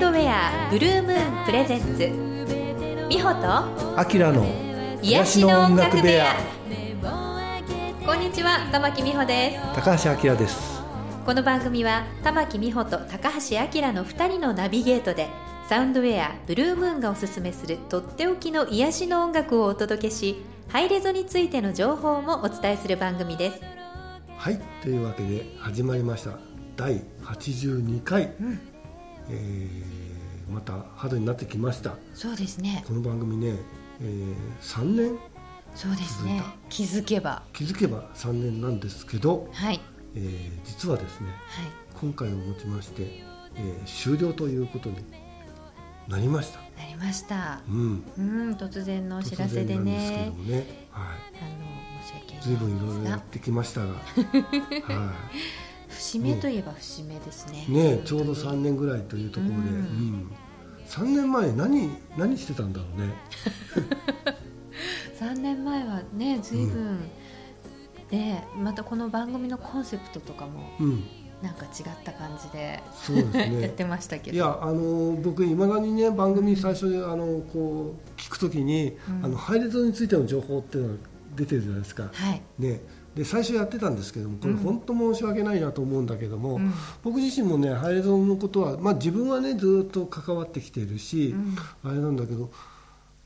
ウンドウェアブルームーンプレゼンツ美穂とアキラの癒しの音楽部屋。こんにちは玉木美穂です。高橋明です。この番組は玉木美穂と高橋明の2人のナビゲートでサウンドウェアブルームーンがおすすめするとっておきの癒しの音楽をお届けしハイレゾについての情報もお伝えする番組です。はいというわけで始まりました。第82回、うん、えー、また春になってきました。そうですね。この番組ね、えー、3年そうですね。気づけば。気づけば3年なんですけど、はい。えー、実はですね、はい、今回をもちまして、えー、終了ということになりました。なりました。うん、うん、突然のお知らせでね。ね、はい、あの申し訳ないずいぶんいろいろやってきましたが。はい節目といえば節目ですね、ねちょうど3年ぐらいというところで、うん、3年前何何してたんだろうね。3年前はね随分、うん、でまたこの番組のコンセプトとかも、うん。なんか違った感じでそうです、ね、やってましたけど。いやあの僕いまだにね番組最初にあのこう聞くときに、うん、あのハイレゾについての情報っていうのが出てるじゃないですか、はい。ね、で最初やってたんですけどもこれ本当申し訳ないなと思うんだけども、うん、僕自身もねハイレゾのことは、まあ、自分はねずっと関わってきているし、うん、あれなんだけど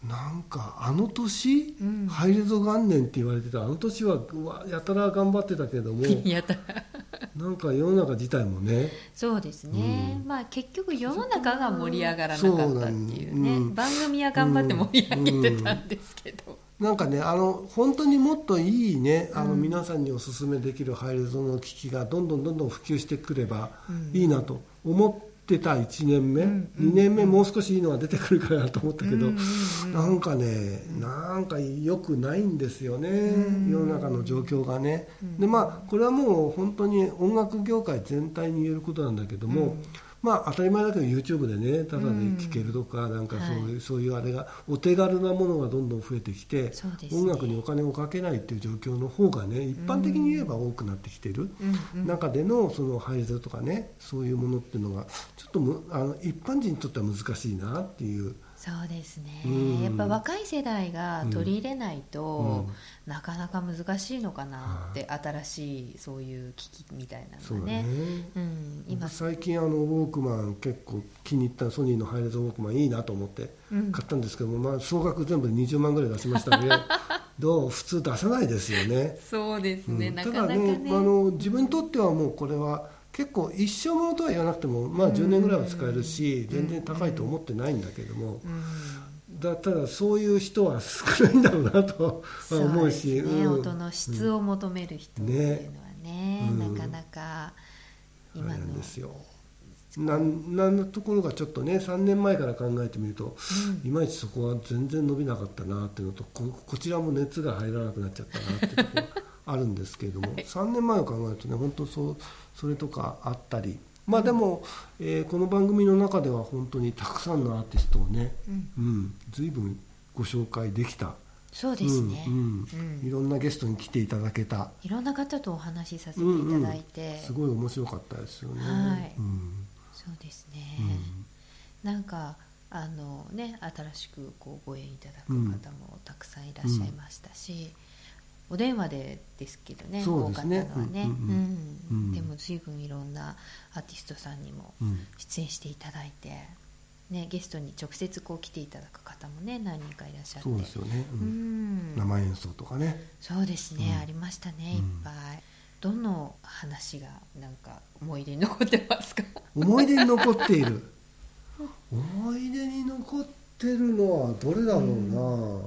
なんかあの年、うん、ハイレゾ元年って言われてた。あの年はやたら頑張ってたけども やたなんか世の中自体もね。そうですね、うん、まあ結局世の中が盛り上がらなかったっていうね、うん、番組は頑張って盛り上げてたんですけど、なんかねあの本当にもっといいねあの皆さんにおすすめできるハイレゾの機器がどんどんどんどん普及してくればいいなと思ってた1年目、うん、2年目もう少しいいのが出てくるかなと思ったけど、うん、なんかねなんか良くないんですよね、うん、世の中の状況がね、でまあこれはもう本当に音楽業界全体に言えることなんだけども、まあ、当たり前だけど YouTube でねただで聴けるとか、うん、なんかそういうはい、そういうあれがお手軽なものがどんどん増えてきて、ね、音楽にお金をかけないっていう状況の方がね一般的に言えば多くなってきてる、うん、中でのその配図とかねそういうものっていうのがちょっとむあの一般人にとっては難しいなっていうそうですね、うん、やっぱ若い世代が取り入れないと、うん、なかなか難しいのかなって、新しいそういう機器みたいなのがね。ね、うん、今。最近あのウォークマン結構気に入ったソニーのハイレゾウォークマンいいなと思って買ったんですけども、まあ、総額全部で20万ぐらい出しましたので どう？普通出さないですよね。そうですね、ただね、ね、あの自分にとってはもうこれは結構一生ものとは言わなくても、まあ、10年ぐらいは使えるし、全然高いと思ってないんだけども、だただそういう人は少ないんだろうなと思うしう、ね、音の質を求める人っていうのはね、ね。なかなか今の。なんですよ。なんなんのところがちょっとね3年前から考えてみると、うん、いまいちそこは全然伸びなかったなっていうのとここちらも熱が入らなくなっちゃったなっていうとこ。ろあるんですけれども、はい、3年前を考えるとね本当そうそれとかあったりまあでも、えー、この番組の中では本当にたくさんのアーティストをね、うん、うん、随分ご紹介できた。そうですね、うんうん、いろんなゲストに来ていただけた。いろんな方とお話しさせていただいて、うんうん、すごい面白かったですよね。はい、うん、そうですね、うん、なんかあのね新しくこうご縁いただく方もたくさんいらっしゃいましたし、お電話でですけどね多かったのはね、でも随分いろんなアーティストさんにも出演していただいて、ね、ゲストに直接こう来ていただく方もね何人かいらっしゃって。そうですよね、うん、生演奏とかね。そうですね、ありましたねいっぱい、どの話がなんか思い出に残ってますか？思い出に残っている。思い出に残ってるのはどれだろうな、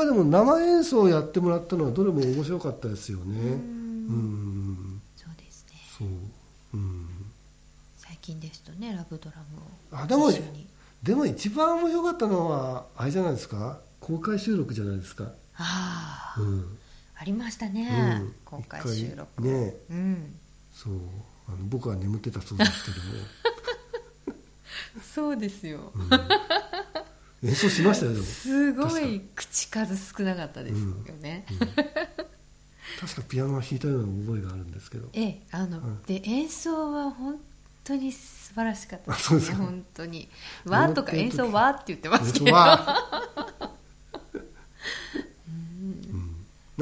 ぱでも生演奏をやってもらったのはどれも面白かったですよね。うん。そうですね。そう。うん。最近ですとねラブドラムを。あでもでも一番面白かったのはあれじゃないですか？公開収録じゃないですか？ああ、うん、ありましたね、うん、公開収録。ね。うん。そう。あの僕は眠ってたそうですけども。そうですよ、うん演奏しましたよすごい口数少なかったですよね、うんうん、確かピアノは弾いたような覚えがあるんですけど。ええあの、うん、で演奏は本当当に素晴らしかったですねあそうですか。本当に「わ」とか演奏「わ」って言ってますけどな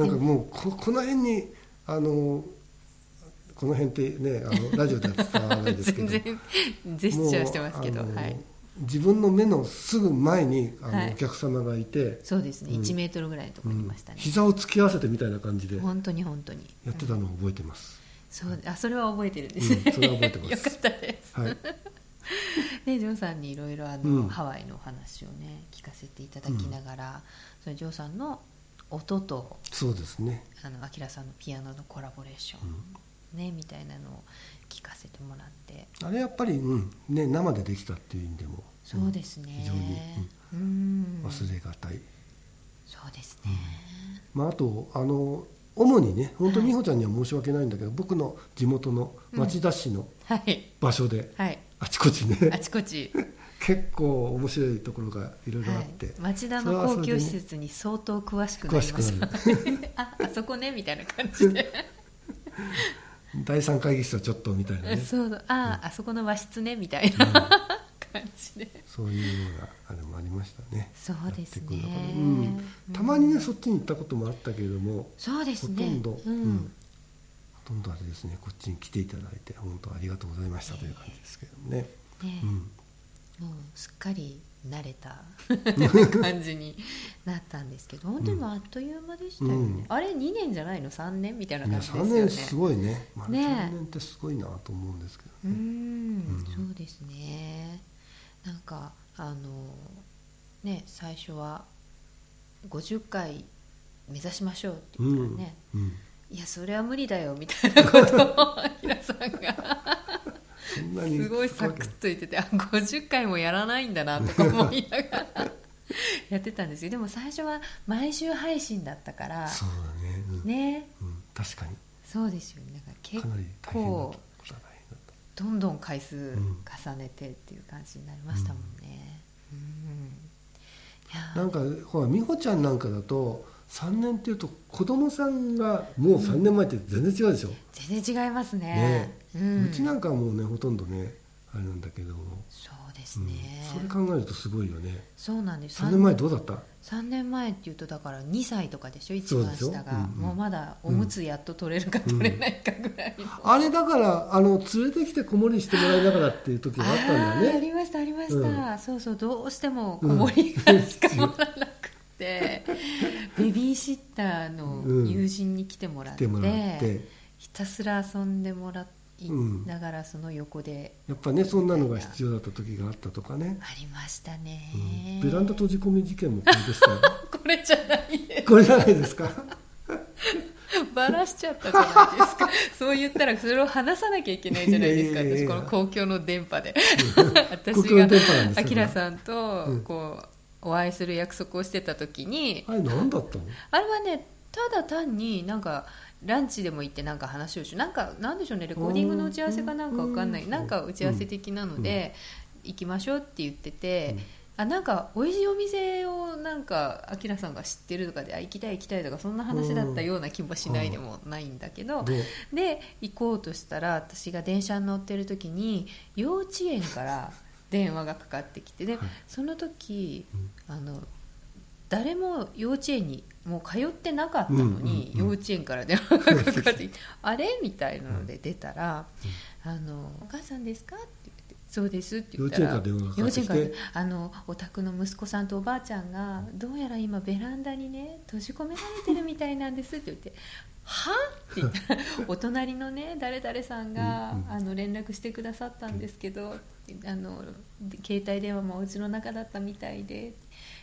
んかもうここの辺にあのこの辺ってねあのラジオでは伝わらないですけど。全然ジェスチャーしてますけどはい自分の目のすぐ前にあの、はい。お客様がいて、そうですね、うん。1メートルぐらいのところにいましたね、膝を突き合わせてみたいな感じでや本当に本当に。ってたのを覚えてます、そうあそれは覚えてるんです。ね、うんそれは覚えてます。よかったです。はい。でジョーさんにいろいろハワイのお話をね聞かせていただきながら、そのジョーさんの音とそうですね。あのアキラさんのピアノのコラボレーション、ねみたいなのを聞かせてもらって。あれやっぱり、うんね、生でできたっていう意味でもそうですね、非常にうん忘れがたい、そうですね、まあ、あとあの主にね本当はい。美穂ちゃんには申し訳ないんだけど、僕の地元の町田市のはい。場所で、はい。あちこちね。あちこち、結構面白いところがいろいろあはい。って、、町田それの公共はそれでね。施設に相当詳しくなりまし詳た ああそこねみたいな感じで第三会議室はちょっとみたいなね。そうだあ、あそこの和室ねみたいな感じで。そういうようなあれもありましたね。そうですね。うん、たまにねそっちに行ったこともあったけれどもそうですね。ほとんど、うん。うん。ほとんどあれですね。こっちに来ていただいて本当ありがとうございましたという感じですけどもね、ね。うん、もうすっかり慣れた 感じになったんですけど本当にあっという間でしたよね、うん。あれ2年じゃないの？3年みたいな3感じですよね。年すごいね、まあ、ね。3年ってすごいなと思うんですけうどね、ん。そうですね。なんかあのね最初は50回目指しましょうって言ったらね、うん、いやそれは無理だよみたいなことをアキラさんがそんなに。すごいサクッと言っててあ50回もやらないんだなとか思いながらやってたんですよ。でも最初は毎週配信だったからそうだね,、うん。ね。うん、確かに。そうですよね。だから結構どんどん回数ん重ねてっていう感じになりましたもんね。うん、いやたなんかほら美穂ちゃんなんかだと3年っていうと子供さんがもう3年前って全然違うでしょ、全然違いますね。ねうん、うちなんかはもうねほとんどねあれなんだけど。も、そうですうん。ね、それ考えるとすごいよね。そうなんです。3年前どうだった？3年前っていうとだから2歳とかでしょ一番下が、うんうん。もうまだおむつやっと取れるか取れないかぐらいの、あれだからあの連れてきて子守りしてもらいながらっていう時があったんだよあーあねりましたありました、うん。そうそうどうしても子守りが捕まらなくて、ベビーシッターの友人に来てもらって,、来てもらって。ひたすら遊んでもらいうん。ながらその横でやっぱねそんなのが必要だった時があったとかね、ありましたね、うん。ベランダ閉じ込め事件もこれでしたよこれじゃないこれじゃないですか？バラしちゃったじゃないですか。そう言ったらそれを話さなきゃいけないじゃないですか。私この公共の電波で。私がの電波なんですよアキラさんとうん。こうお会いする約束をしてた時にあれ何だったの？あれはねただ単になんかランチでも行ってなんか話をしなんかなんでしょうねレコーディングの打ち合わせかなんかわかんなうん。いなんか打ち合わせ的なので行きましょうって言ってて、うん。あなんか美味しいお店をなんかアキラさんが知ってるとかであ行きたい行きたいとかそんな話だったような気もしないでもないんだけど、どうで行こうとしたら私が電車に乗ってる時に幼稚園から電話がかかってきてで、はい。その時うん。あの誰も幼稚園にもう通ってなかったのに、幼稚園から電話がかかって あれ？みたいなので出たら「あのお母さんですか?」って言って「そうです」って言ったら幼稚園からあのお宅の息子さんとおばあちゃんがどうやら今ベランダにね閉じ込められてるみたいなんですって言って「は?」って言ったらお隣のね誰々さんが、あの連絡してくださったんですけどあの携帯電話もお家の中だったみたいで。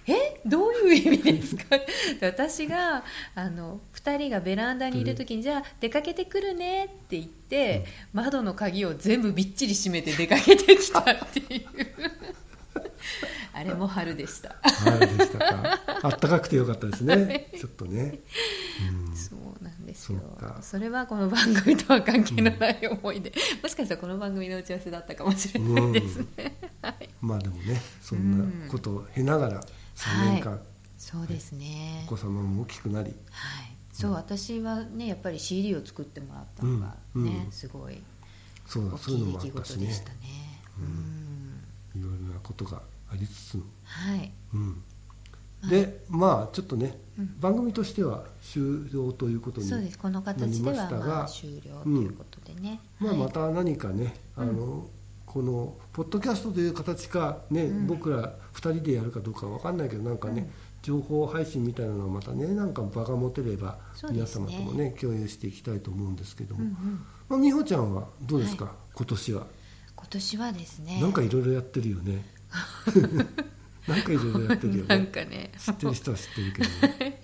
え？どういう意味ですか？で私があの2人がベランダにいる時に、じゃあ出かけてくるねって言って、窓の鍵を全部びっちり閉めて出かけてきたっていう。あれも春でした。はいでしたか。あったかくてよかったですね。ちょっとね、うん。そうなんですよ。それはこの番組とは関係のない思いで、もしかしたらこの番組の打ち合わせだったかもしれないですね、はい、まあでもねそんなことを経ながら3年間、はい。そうですね、お子様も大きくなり。はい、そう、私はねやっぱり CD を作ってもらったのがね、うん。うん。すごいそうだ大きい出来事でしたね。うん。いろいろなことがありつつもはい。うん。でまあちょっとね、うん。番組としては終了ということにそうです。この形ではなりましたがまあ終了ということでね。まあ、はい。また何かね、あのこのポッドキャストという形か、ねうん。僕ら2人でやるかどうかわかんないけどなんかね、うん。情報配信みたいなのはまたねなんか場が持てれば皆様ともね共有していきたいと思うんですけども、うんうん。まあ、美穂ちゃんはどうですか、今年は、今年はですね。なんかいろいろやってるよね。なんかいろいろやってるよ なんねかね。知ってる人は知ってるけど。ね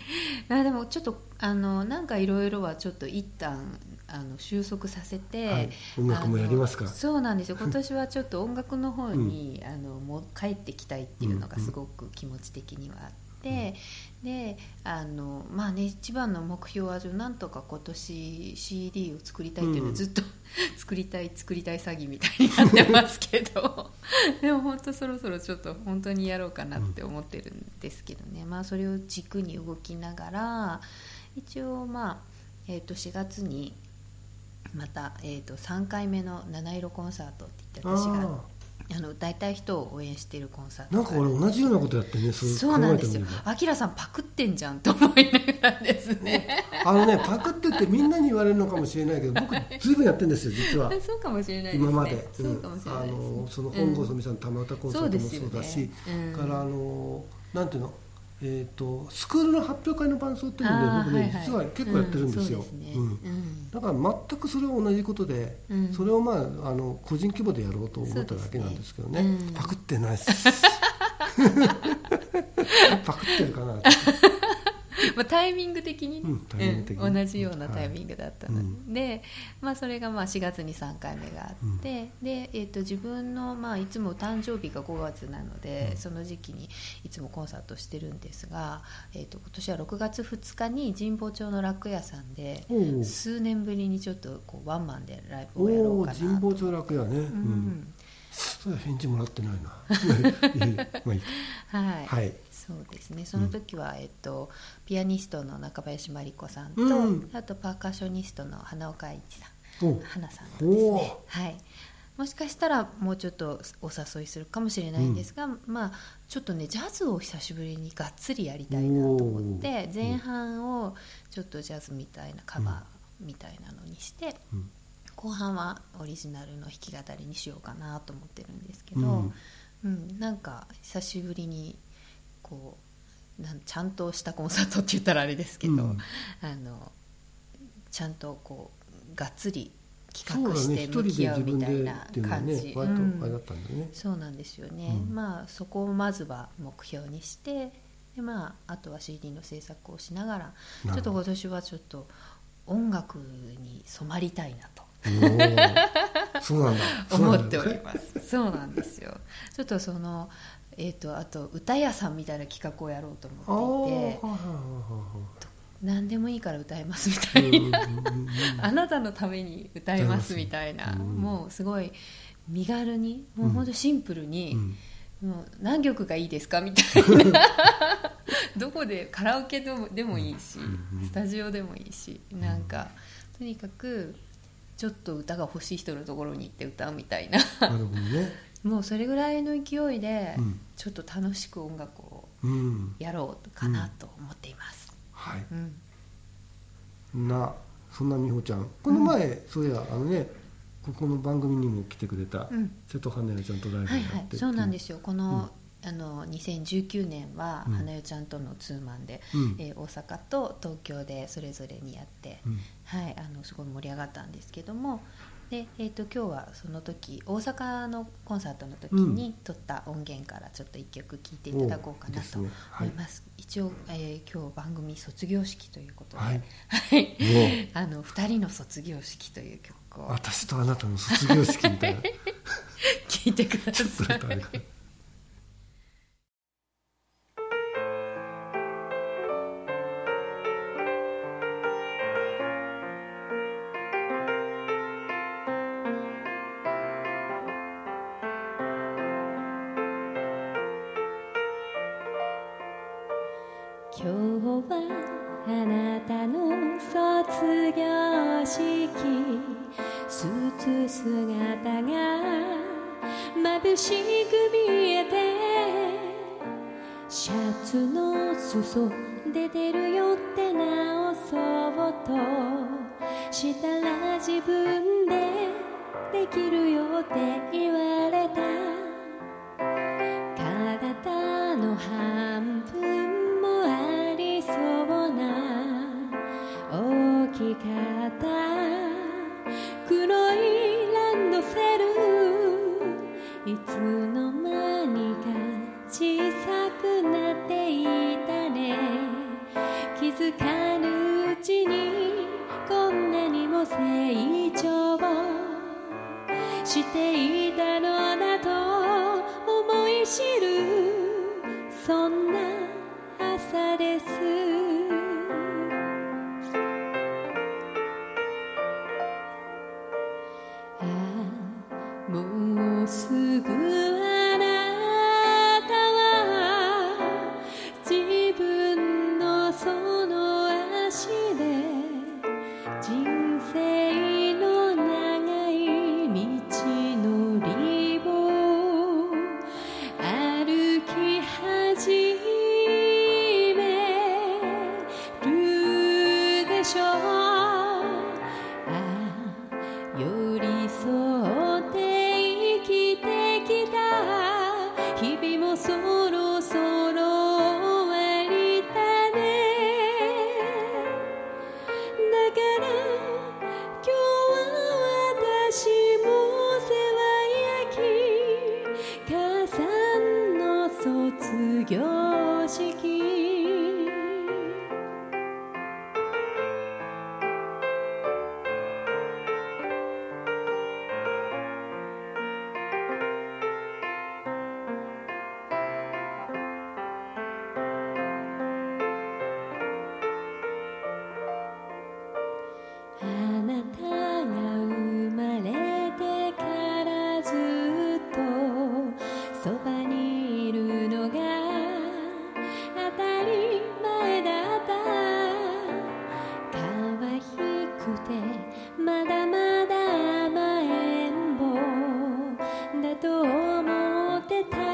あでもちょっとあのなんかいろいろはちょっと一旦あの収束させて、はい。音楽もやりますか。そうなんですよ。今年はちょっと音楽の方に、あのもう帰ってきたいっていうのがすごく気持ち的にはあって、であのまあね一番の目標はなんとか今年 CD を作りたいっていうのうん。はずっと、作りたい作りたい詐欺みたいになってますけど。でも本当そろそろちょっと本当にやろうかなって思ってるんですけどね、まあそれを軸に動きながら一応まあ、えー、と4月にまた、えー、と3回目の七色コンサートって言って私がああの歌いたい人を応援しているコンサートあなんか俺同じようなことやってねそうそうなんですよ。あきらさんパクってんじゃんと思いながらですね。あのねパクってってみんなに言われるのかもしれないけど僕ずいぶんやってるんですよ実は。そうかもしれないね。今まで、あのその本郷そみさんの玉歌コンサートもそうだし、ね。うん。からあのなんていうのえー、とスクールの発表会の伴奏っていうので僕ね、はいはい。実は結構やってるんですよ、うんすね。うん。うん。だから全くそれは同じことで、うん。それをまああの個人規模でやろうと思っただけなんですけどね。ね。うん。パクってないです。パクってるかな まあ、タイミング的にね、うんうん同じようなタイミングだったの。はい。で、まあ、それがまあ4月に3回目があって、でえー、と自分の、まあ、いつも誕生日が5月なので、うん。その時期にいつもコンサートしてるんですが、えー、と今年は6月2日に神保町の楽屋さんで数年ぶりにちょっとこうワンマンでライブをやろおうかなと。お神保町楽屋ね、ううん。んそれは返事もらってないな。いいまあいい。はい、はいそうですね。その時は、えっと、ピアニストの中林真理子さんと、うん。あとパーカッショニストの花岡一さんお花さんとですおね、はい、もしかしたらもうちょっとお誘いするかもしれないんですが、まあ、ちょっとねジャズを久しぶりにがっつりやりたいなと思って前半をちょっとジャズみたいなカバーみたいなのにして、うん。後半はオリジナルの弾き語りにしようかなと思ってるんですけど、うん。うん。なんか久しぶりにこうなんちゃんとしたコンサートって言ったらあれですけど、うん。あのちゃんとこうがっつり企画して向き合うみたいな感じ、そうなんですよね、うん。まあそこをまずは目標にしてで、まあ、あとは CD の制作をしながらちょっと今年はちょっと音楽に染まりたいなと。そうなんだ。思っておりすます。そうなんですよ。ちょっとそのえー、とあと歌屋さんみたいな企画をやろうと思っていて何でもいいから歌いますみたはいいなあなたのために歌いますみたいな、うん。もうすごい身軽にもう本当シンプルに、うん。もう何曲がいいですかみたいな。どこでカラオケでもでもいいし、スタジオでもいいしなんか、とにかくちょっと歌が欲しい人のところに行って歌うみたいな。なるほどねもうそれぐらいの勢いで、うん。ちょっと楽しく音楽をうん。やろうかなと思っています、はい。うん。なそんな美穂ちゃん。この前、そういやあのねここの番組にも来てくれた、うん。瀬戸花代ちゃんとライブやって。ってい。そうなんですよ。この,、あの2019年はうん。花代ちゃんとのツーマンで、うん。えー大阪と東京でそれぞれにやって、うん。はい、あのすごい盛り上がったんですけどもで、えー、と今日はその時大阪のコンサートの時に撮った音源からちょっと一曲聴いていただこうかなとおですね。はい。思います、一応、えー今日番組卒業式ということで、はい。はいあの2人の卒業式という曲を。私とあなたの卒業式みたいな。聴いてくださいはあなたの卒業式。スーツ姿が眩しく見えてシャツの裾出てるよって直そうとしたら自分でできるよって言わ Thank you.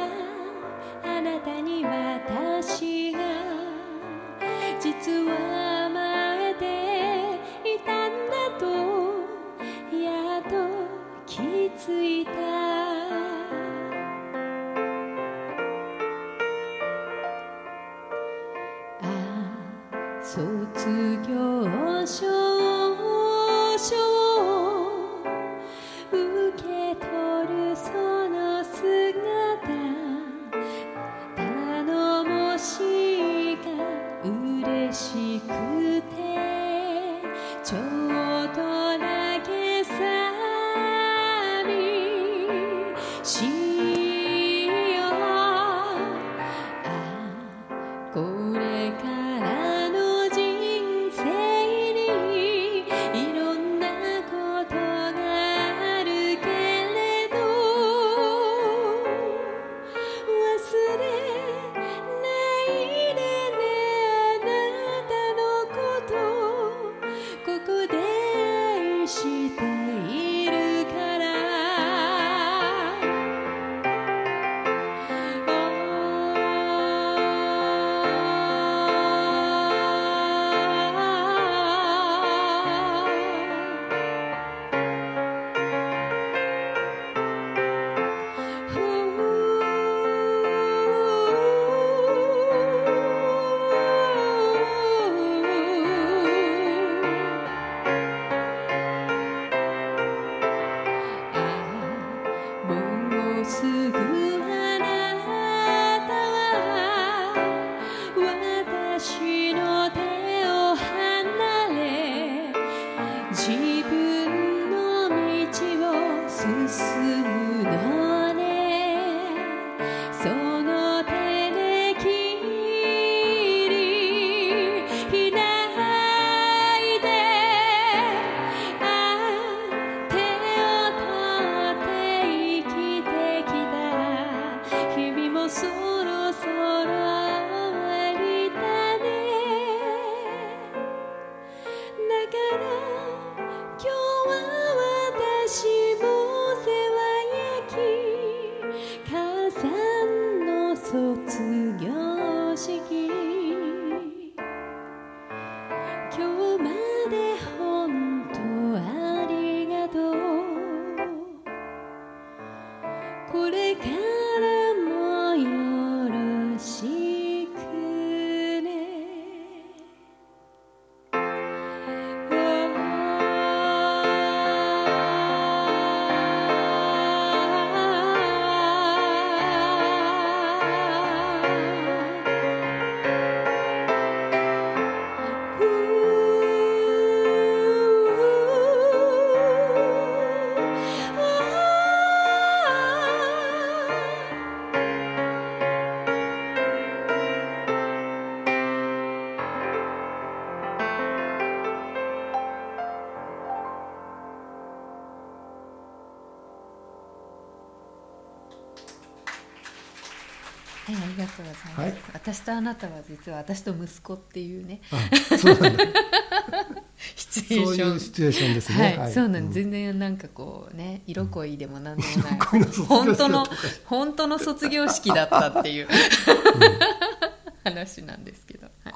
私とあなたは実は私と息子っていうね。あそうなんだ。シチュエーそうション。いうシチュエーションですね。はい、そうなんです、ん。全然なんかこうね色恋でもなんでもない、恋の卒業式本当の本当の卒業式だったっていう、話なんです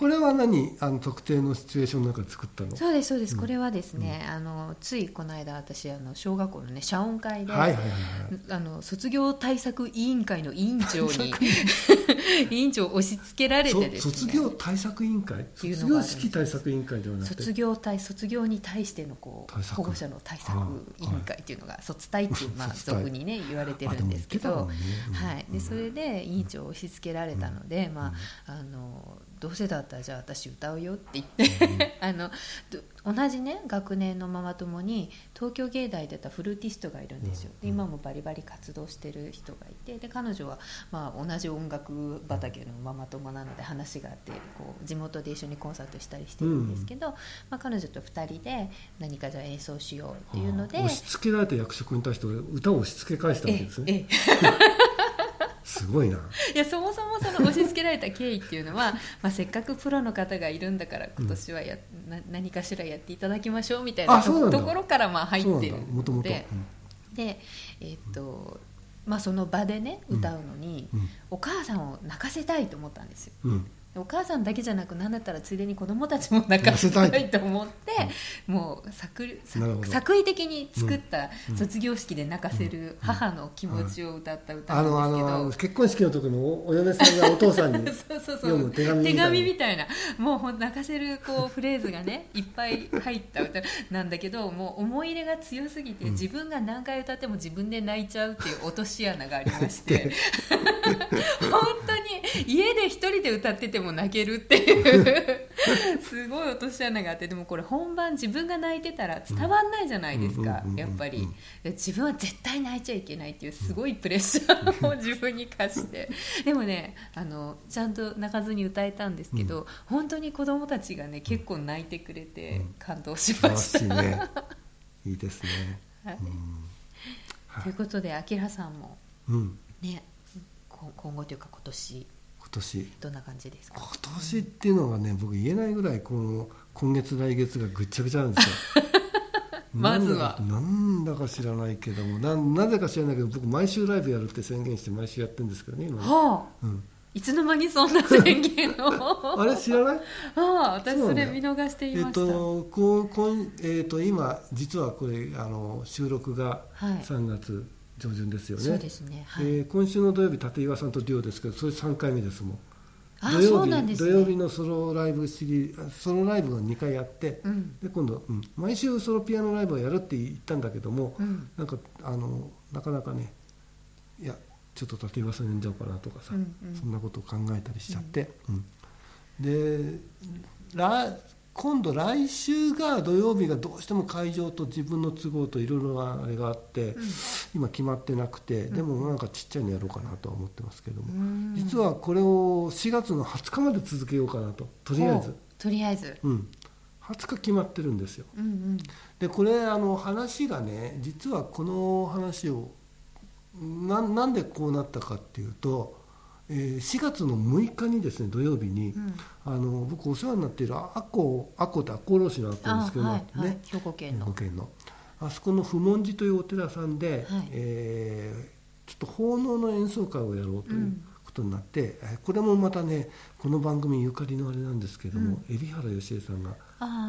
これは何？あの特定のシチュエーションの中で作ったの？そうですそうです、これはですね、あのついこの間私あの小学校のね謝恩会で、あの卒業対策委員会の委員長に委員長を押し付けられてですね。そ卒業対策委員会？いう卒業式対策委員会ではなく？て卒業対卒業に対してのこう保護者の対策委員会っていうのが、卒対っていう、まあ、俗にね言われてるんですけど。はい、でそれで委員長を押し付けられたので、まあ、あのどうせだったらじゃあ私歌うよって言って、あのど同じね学年のママ友に東京芸大出たフルーティストがいるんですよ、で今もバリバリ活動してる人がいてで彼女は、まあ、同じ音楽畑のママ友なので話があってこう地元で一緒にコンサートしたりしてるんですけど、まあ、彼女と2人で何かじゃあ演奏しようっていうので押し付けられた役職に対して歌を押し付け返したわけえですね。ええ すごいな。いやそもそもその押し付けられた経緯っていうのは、まあ、せっかくプロの方がいるんだから今年はや、な何かしらやっていただきましょうみたいなところからまあ入ってるで。でえーっとまあその場でね歌うのに、うん。お母さんを泣かせたいと思ったんですよお母さんだけじゃなくなんだったらついでに子供たちも泣かせたい。と思って、もう作なるほど。作為的に作った卒業式で泣かせる母の気持ちを歌った歌あなんですけど、のあの結婚式の時のおお嫁さんがお父さんに 読む手紙みたいな。みたいな。もう泣かせるこうフレーズがねいっぱい入った歌なんだけどもう思い入れが強すぎて、自分が何回歌っても自分で泣いちゃうっていう落とし穴がありまして。本当に家で一人で歌ってても泣けるっていう。すごい落とし穴があってでもこれ本番自分が泣いてたら伝わんないじゃないですか、うんやっぱり。で自分は絶対泣いちゃいけないっていうすごいプレッシャーを自分に課して。でもねあのちゃんと泣かずに歌えたんですけど、本当に子供たちがね結構泣いてくれて感動しまし。したいね。いいですね。はい。ということであきらさんもうん。ねこ今後というか今年今年。どんな感じですか？今年っていうのがね僕言えないぐらいこの今月来月がぐっちゃぐちゃなんですよ。まずは。なんだか知らないけどもななぜか知らないけど僕毎週ライブやるって宣言して毎週やってるんですけどね今。ねはあ。うん、いつの間にそんな宣言を？あれ知らない？ああ私それ見逃していえっました、とこうこんえっと今実はこれあの収録がはい。3月上旬ですよね、そうですね。はい、えー今週の土曜日立岩さんとデュオですけどそれ3回目ですもん。あ土曜日ね。土曜日のソロライブシリーソロライブを2回やって、うん。で今度、うん。毎週ソロピアノライブをやるって言ったんだけども、うん。なんかあのなかなかねいやちょっと立岩さん呼んじゃおうかなとかさ、うんうん。そんなことを考えたりしちゃって、うん。で来今度来週が土曜日がどうしても会場と自分の都合といろいろなあれがあって、今決まってなくてでもなんかちっちゃいのやろうかなとは思ってますけども、うん。実はこれを4月の20日まで続けようかなととりあえず。とりあえず。うん、20日決まってるんですよ。うんうん。でこれあの話がね実はこの話をななんでこうなったかっていうと、えー4月の6日にですね土曜日に、うん。あの僕お世話になっているアコアコって赤穂浪士のアコですけど、あはい。ね、はい。兵庫県の。兵庫県の。あそこの不問寺というお寺さんで、はい。えーちょっと奉納の演奏会をやろうということになって、えーこれもまたねこの番組ゆかりのあれなんですけども、海老原芳恵さんが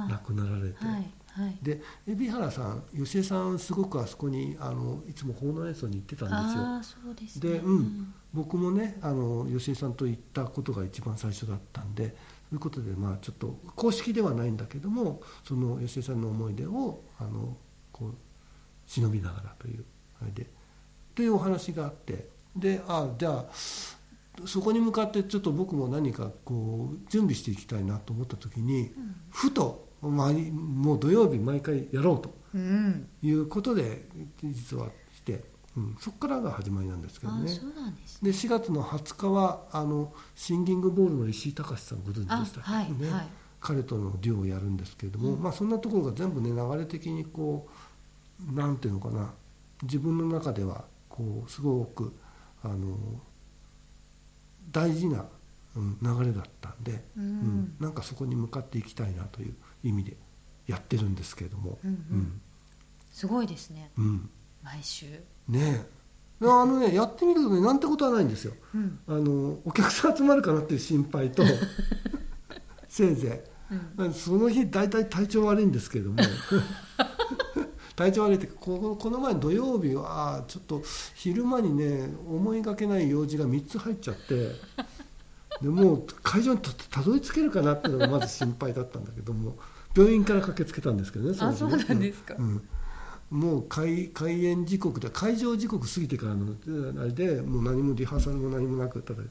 亡くなられて、はいはい。で海老原さん吉江さんすごくあそこにあのいつも奉納演奏に行ってたんですよ。ああそうですね。でうん。僕もねあの吉井さんと行ったことが一番最初だったんでそういうことでまあちょっと公式ではないんだけどもその吉井さんの思い出をあのこう忍びながらというあれでというお話があってであじゃあそこに向かってちょっと僕も何かこう準備していきたいなと思った時に、ふと、まあ、もう土曜日毎回やろうとうん。いうことで実はして、うん、そこからが始まりなんですけどね。ですね。で4月の20日はあのシンギングボールの石井隆さんご存知でしたあはいね、はい。彼とのデュオをやるんですけれども、まあ、そんなところが全部ね流れ的にこうなんていうのかな。自分の中ではこうすごくあの大事な、うん、流れだったんで、うん。なんかそこに向かっていきたいなという意味でやってるんですけれども、うんうん。すごいですね。うん。うん毎週。ねえ。あのねやってみるとねなんてことはないんですよ。うん。あのお客さん集まるかなっていう心配と せいぜうん。いその日大体体調悪いんですけれども。体調悪いってこの前土曜日はちょっと昼間にね思いがけない用事が3つ入っちゃってでもう会場にたたどり着けるかなっていうのがまず心配だったんだけども病院から駆けつけたんですけどねあそうなんですか。うん。もう開開演時刻で会場時刻過ぎてからのえあれでもう何もリハーサルも何もなくただ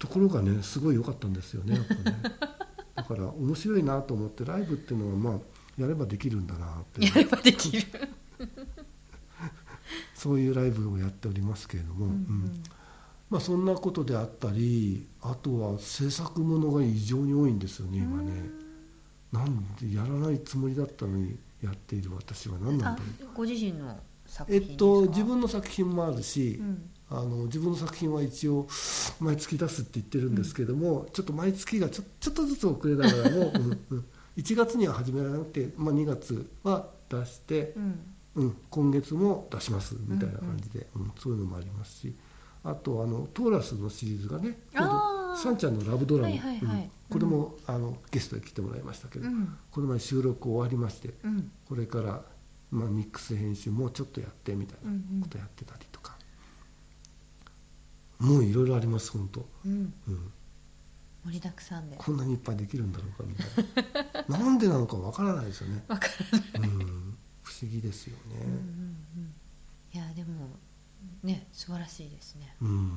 ところがねすごい良かったんですよねやっぱね。だから面白いなと思ってライブっていうのはまあやればできるんだなってやればできる。そういうライブをやっておりますけれども、うんまあ、そんなことであったりあとは制作ものが異常に多いんですよね今ね。なんでやらないつもりだったのにやっている私は何なんあだろう。ご自身の作え品ですか？っと自分の作品もあるし、うん。あの自分の作品は一応毎月出すって言ってるんですけども、ちょっと毎月がちょちょっとずつ遅れながらも、う んうん、1月には始められなくて、まあ、2月は出してう、ん。うん、今月も出しますみたいな感じで、うんそういうのもありますしあとあのトーラスのシリーズがねあー。サンちゃんのラブドラマ、はいはいはい。うん。これも、あのゲストで来てもらいましたけど、うん。この前収録終わりましてうん。これから、まあ、ミックス編集もうちょっとやってみたいなことやってたりとか、もういろいろあります本当、うん。うん、盛りだくさんで。こんなにいっぱいできるんだろうかみたいな。なんでなのかわからないですよね、わからない。うん、不思議ですよね、うんうんうん。いやでもね素晴らしいですね。うん。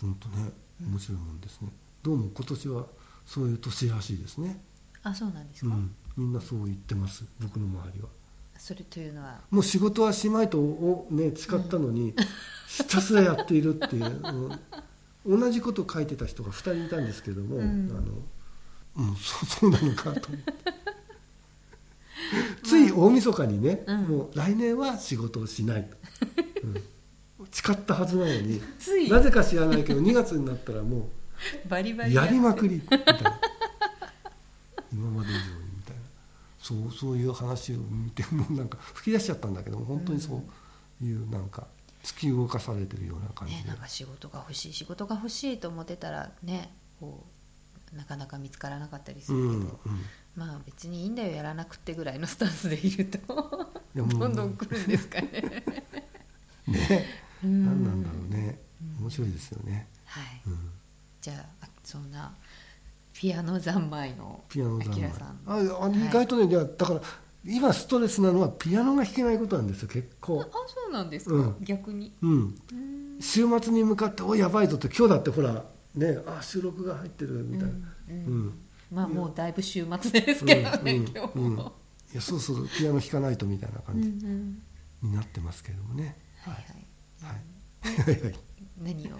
本当ね面白いもんですね、どうも今年はそういう年らしいですね、あそうなんですか、うん、みんなそう言ってます。僕の周りは。それというのは？もう仕事はしまいとをね誓ったのに、ひたすらやっているっていう、うん。同じことを書いてた人が2人いたんですけども、うん。あのうん、そそうなのかと思って。つい大晦日にね、うん。もう来年は仕事をしないと、うん誓ったはずなのになぜか知らないけど2月になったらもバリバうリやりまくりりみたいな今まで以上にみたいな。そうそういう話を見てもうなんか吹き出しちゃったんだけども本当にそういうなんか突き動かされてるような感じで、ねなんか仕事が欲しい仕事が欲しいと思ってたらねこうなかなか見つからなかったりするけど、うんうん。まあ別にいいんだよやらなくてぐらいのスタンスでいるとどんどん来るんですかね。ね。うん何なんだろうね。面白いですよね、はい。うん、じゃあそんなピアノ三昧のピアノ三昧。ああはい。意外とね、いやだから今ストレスなのはピアノが弾けないことなんですよ結あ構そうなんですか、うん。逆に。うん。うん。週末に向かって「おやばいぞ」って今日だってほらねあ収録が入ってるみたいな、うんうん。まあもうだいぶ週末ですけどね、うん今日うん。も、いやそうそうピアノ弾かないとみたいなうん感じうんになってますけどもね、はい。はい、はい。何を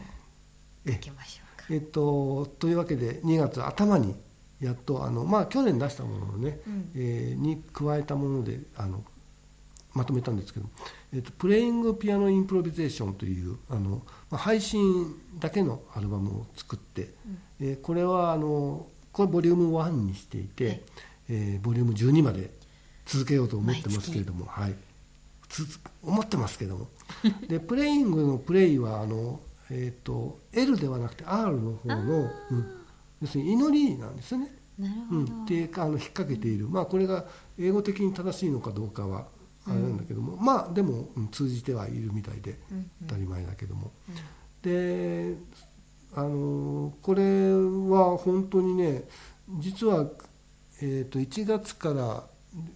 えいきましょうか。えっとというわけで2月頭にやっとあのまあ去年出したものをね、うん。えーに加えたものであのまとめたんですけど「えっと、 Praying Piano Improvisation」というあの、まあ、配信だけのアルバムを作って、えーこれはあのこれボリューム1にしていて、はい。えーボリューム12まで続けようと思ってますけれどもはい。思ってますけどもで Praying の Pray はあの、えー、と L ではなくて R の方の、うん、要するに祈りなんですよね、なるうん、ほど、ってあの引っ掛けている、まあ、これが英語的に正しいのかどうかはあれなんだけども、まあでも、うん通じてはいるみたいでうんうん。当たり前だけども、うん。であのこれは本当にね実は、えー、と1月から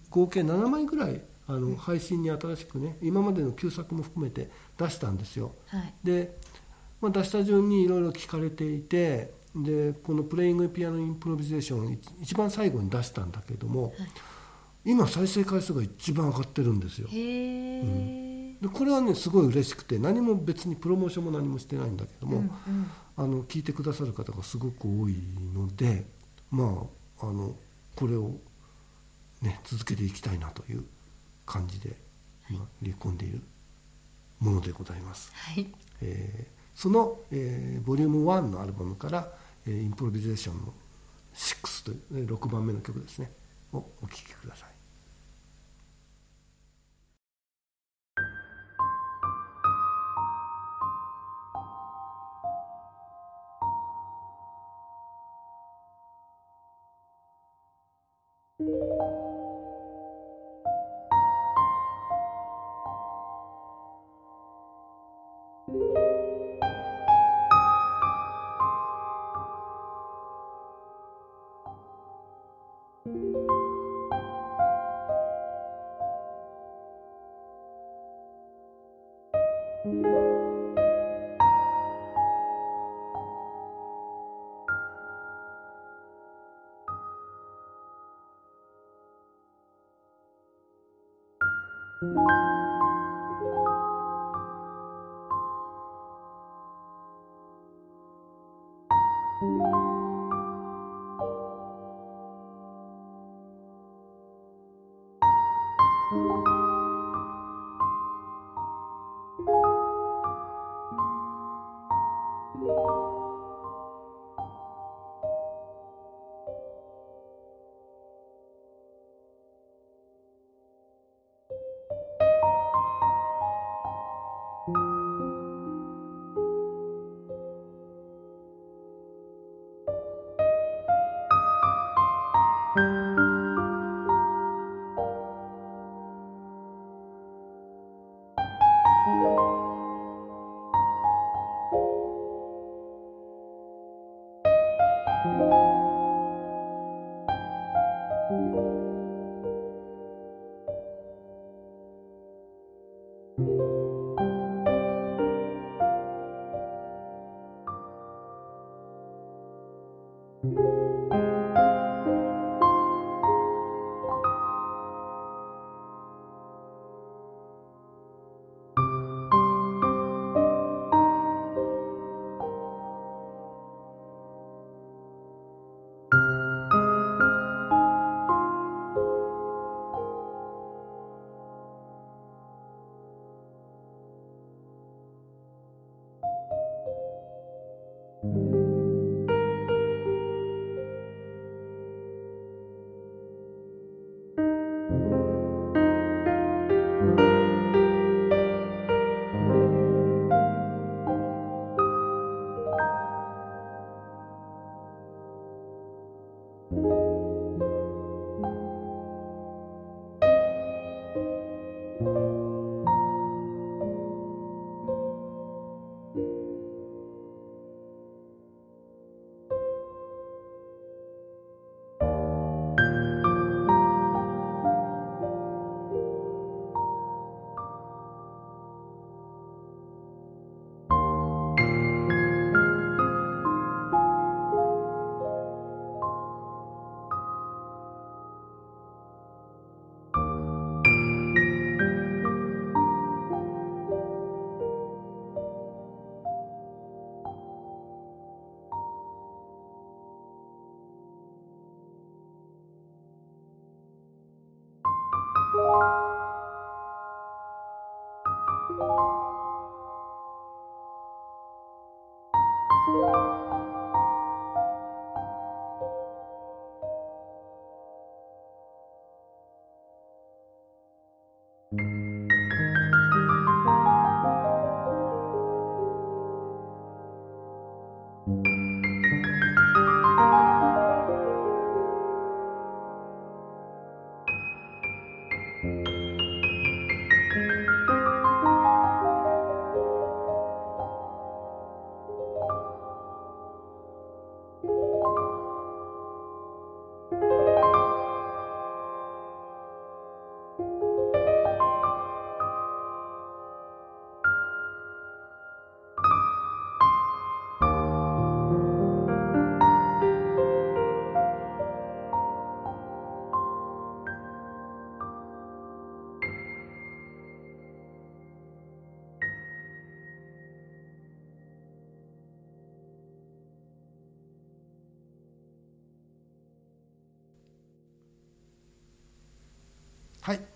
合計7枚ぐらいあの配信に新しくね今までの旧作も含めて出したんですよ。はい。で、まあ、出した順にいろいろ聞かれていてでこの「プレイングピアノインプロビゼーション」一一番最後に出したんだけども、今再生回数が一番上がってるんですよ。へえ、でこれはねすごい嬉しくて何も別にプロモーションも何もしてないんだけども、うんうん。あの聞いてくださる方がすごく多いのでまああのこれを、ね、続けていきたいなという感じで、まあ、入れ込んでいるものでございます。はいえーその、えーボリューム1のアルバムから、えーインプロビゼーションの6というえー6番目の曲ですねをお聴きください。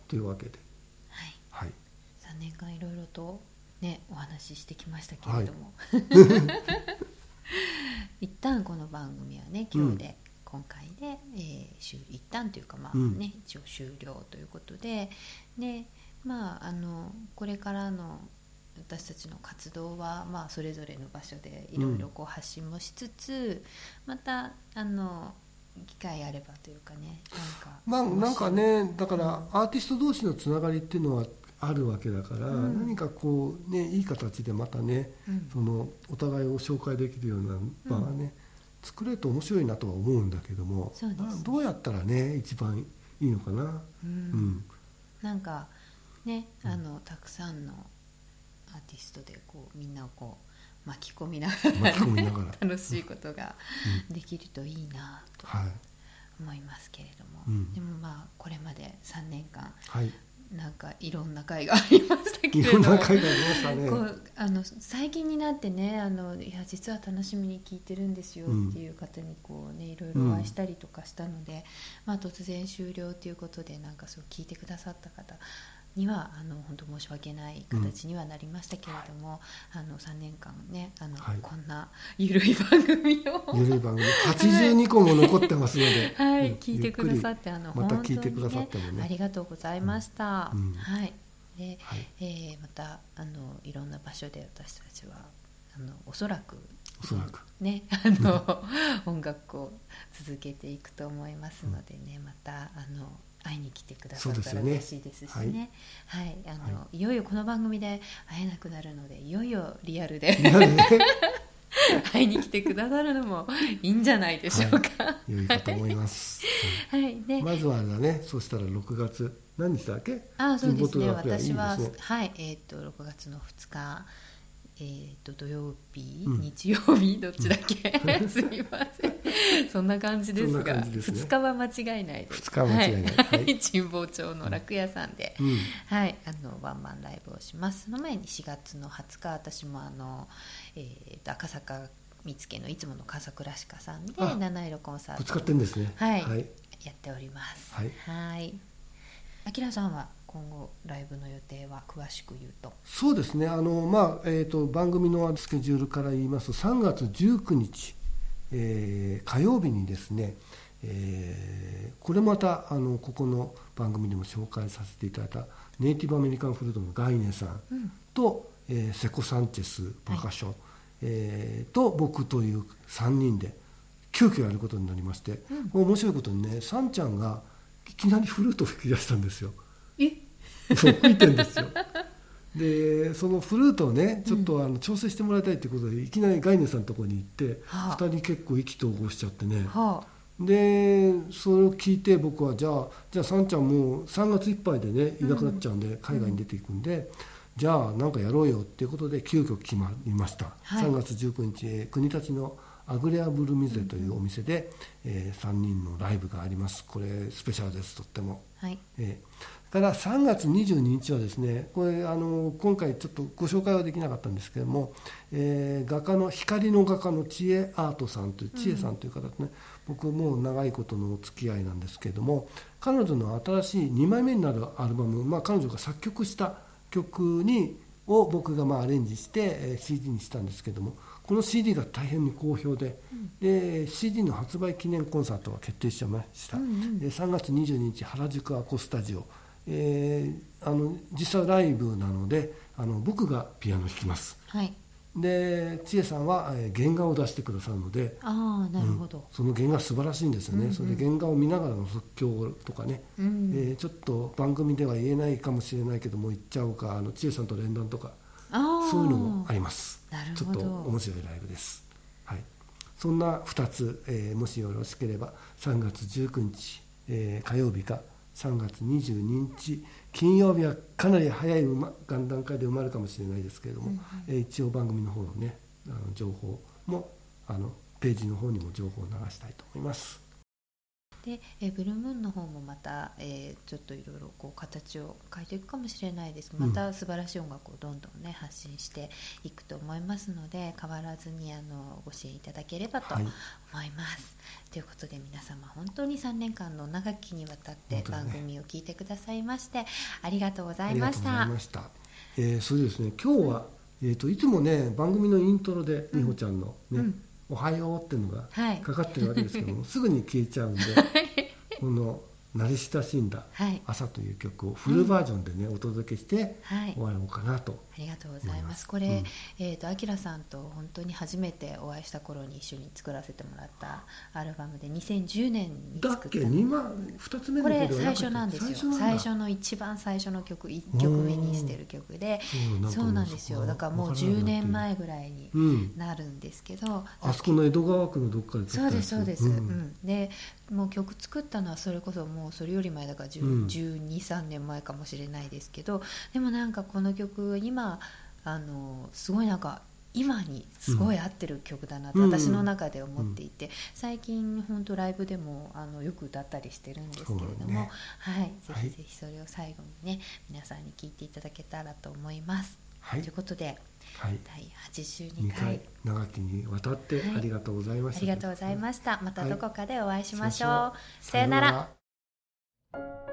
というわけで。はい。はい。3年間いろいろとねお話ししてきましたけれども、一旦この番組はね今日で、今回で、えー終一旦というかまあうん。ね、一応終了ということで。でまああのこれからの私たちの活動は、まあ、それぞれの場所でいろいろこう発信もしつつ、またあの機会あればというかねなんか。まあなんかねだからアーティスト同士のつながりっていうのはあるわけだから、うん。何かこうねいい形でまたね、うん。そのお互いを紹介できるような場がね、作れると面白いなとは思うんだけどもねまあどうやったらね一番いいのかな、ううん。んなんかねあのたくさんのアーティストでこうみんなをこう巻き込みながら巻き込みながら。楽しいことができるといいなとはい。思いますけれども、うん。でもまあこれまで3年間はい。なんかいろんな会がありましたけどあの最近になってねあのいや実は楽しみに聞いてるんですようん。っていう方にこう、ね、いろいろお会いしたりとかしたので、まあ、突然終了ということでなんかそう聞いてくださった方にはあの本当申し訳ない形にはなりましたけれども、あの3年間ねあの、はい。こんなゆるい番組を。ゆるい番組。82個も残ってますので、はい、うん。聞いてくださってあのまた聞いてくださってもね。ありがとうございました。うん。はい。で、はい。えーまたあのいろんな場所で私たちはあのおそらくおそらく。ねあの 音楽を続けていくと思いますのでね、またあの会いに来てくださったら嬉しいですしね。はい、あの、い、よいよこの番組で会えなくなるので、いよいよリアルで。会いに来てくださるのもいいんじゃないでしょうか。良いかと思います、はい、で、まずはねそしたら6月何日だっけ？あそうですね。私ははい。えっ、と6月の2日えー、と土曜日、うん。日曜日どっちだっけ？すみません。そんな感じですがですね。2日は間違いないです。二日は間違いない。ははい。い。神保町の楽屋さんで、うん。はい、あのワンマンライブをします。その前に4月の20日私もあの、えー、と赤坂見附のいつもの笠倉歯科さんであ七色コンサートぶつかってんですね。はい。はい、やっております。はい。はい。あきらさんは？今後ライブの予定は詳しく言うと。そうですね。あの、まあえー、と番組のスケジュールから言いますと3月19日、えー火曜日にですね、えーこれまたあのここの番組でも紹介させていただいたネイティブアメリカンフルートのガイネさんうん。と、えーセコ・サンチェスパーカッション、えーと僕という3人で急遽やることになりまして、面白いことにねサンちゃんがいきなりフルートを吹き出したんですよ。えそう吹いてんですよ。でそのフルートをねちょっとあの調整してもらいたいということで、いきなりガイネさんのところに行って、はあ。2人結構意気投合しちゃってね、はでそれを聞いて僕はじゃあじゃあさんちゃんもう3月いっぱいでねいなくなっちゃうんで、海外に出ていくんで、じゃあなんかやろうよっていうことで急遽決まりました、はい。3月19日えー国立のアグレアブルミゼというお店で、え3人のライブがあります。これスペシャルですとっても。あはい。えーから3月22日はですねこれあの今回ちょっとご紹介はできなかったんですけれども、えー画家の光の画家の知恵アートさんという知恵さんという方とね、僕もう長いことのお付き合いなんですけれども彼女の新しい2枚目になるアルバム、まあ、彼女が作曲した曲にを僕がまあアレンジして、えー CD にしたんですけどもこの CD が大変に好評で,、で CD の発売記念コンサートが決定しました、で3月22日原宿アコスタジオ、えーあの実際ライブなのであの僕がピアノ弾きます。はい。で千恵さんは、えー原画を出してくださるのでああなるほど。うん、その原画素晴らしいんですよね、それで原画を見ながらの即興とかね、うん。えーちょっと番組では言えないかもしれないけども言っちゃおうかあの千恵さんと連弾とかそういうのもあります。なるちょっと面白いライブです、はい、そんな2つ、えーもしよろしければ3月19日、えー火曜日か3月22日金曜日はかなり早い馬段階で埋まるかもしれないですけれども、えー一応番組の方のねあの情報もあのページの方にも情報を流したいと思いますで、えーブルームーンの方もまた、えーちょっといろいろこう形を変えていくかもしれないですまた素晴らしい音楽をどんどんね発信していくと思いますので変わらずにあのご支援いただければとはい思います。ということで皆様本当に3年間の長きにわたって番組を聞いてくださいましてありがとうございありがとうござました。いました。えーそれでですね、今日は、えー、といつもね番組のイントロで美穂ちゃんのね、うんおはようっていうのがはい。かかってるわけですけども、すぐに消えちゃうんで、この慣れ親しんだはい。朝という曲をフルバージョンでね、お届けしてはい。終わろうかなと。ありがとうございま。す。す。これ、うん。えっ、と、あきらさんと本当に初めてお会いした頃に一緒に作らせてもらったアルバムで2010年にだっけ作った二番二つ目のこれ最初なんですよ。最初の一番最初の曲1曲目にしてる曲で。そうなんですよ。だからもうわからなくな10ってる。年前ぐらいにうん、なるんですけど。あそこの江戸川区のどっかで撮そうですそうです、ううんん。でもう曲作ったのはそれこそもうそれより前だからうん。1 2 3年前かもしれないですけどでもなんかこの曲今あのすごいなんか今にすごい合ってる曲だなとうん。私の中で思っていて、最近本当ライブでもあのよく歌ったりしてるんですけれども、ね。はい、ぜはいひぜひそれを最後にね皆さんに聞いていただけたらと思います。はい。ということではい第82 2回回長きにわたってはいありがとうございました、ありがとうございました。またどこかでお会いしましょう。はいさよなら。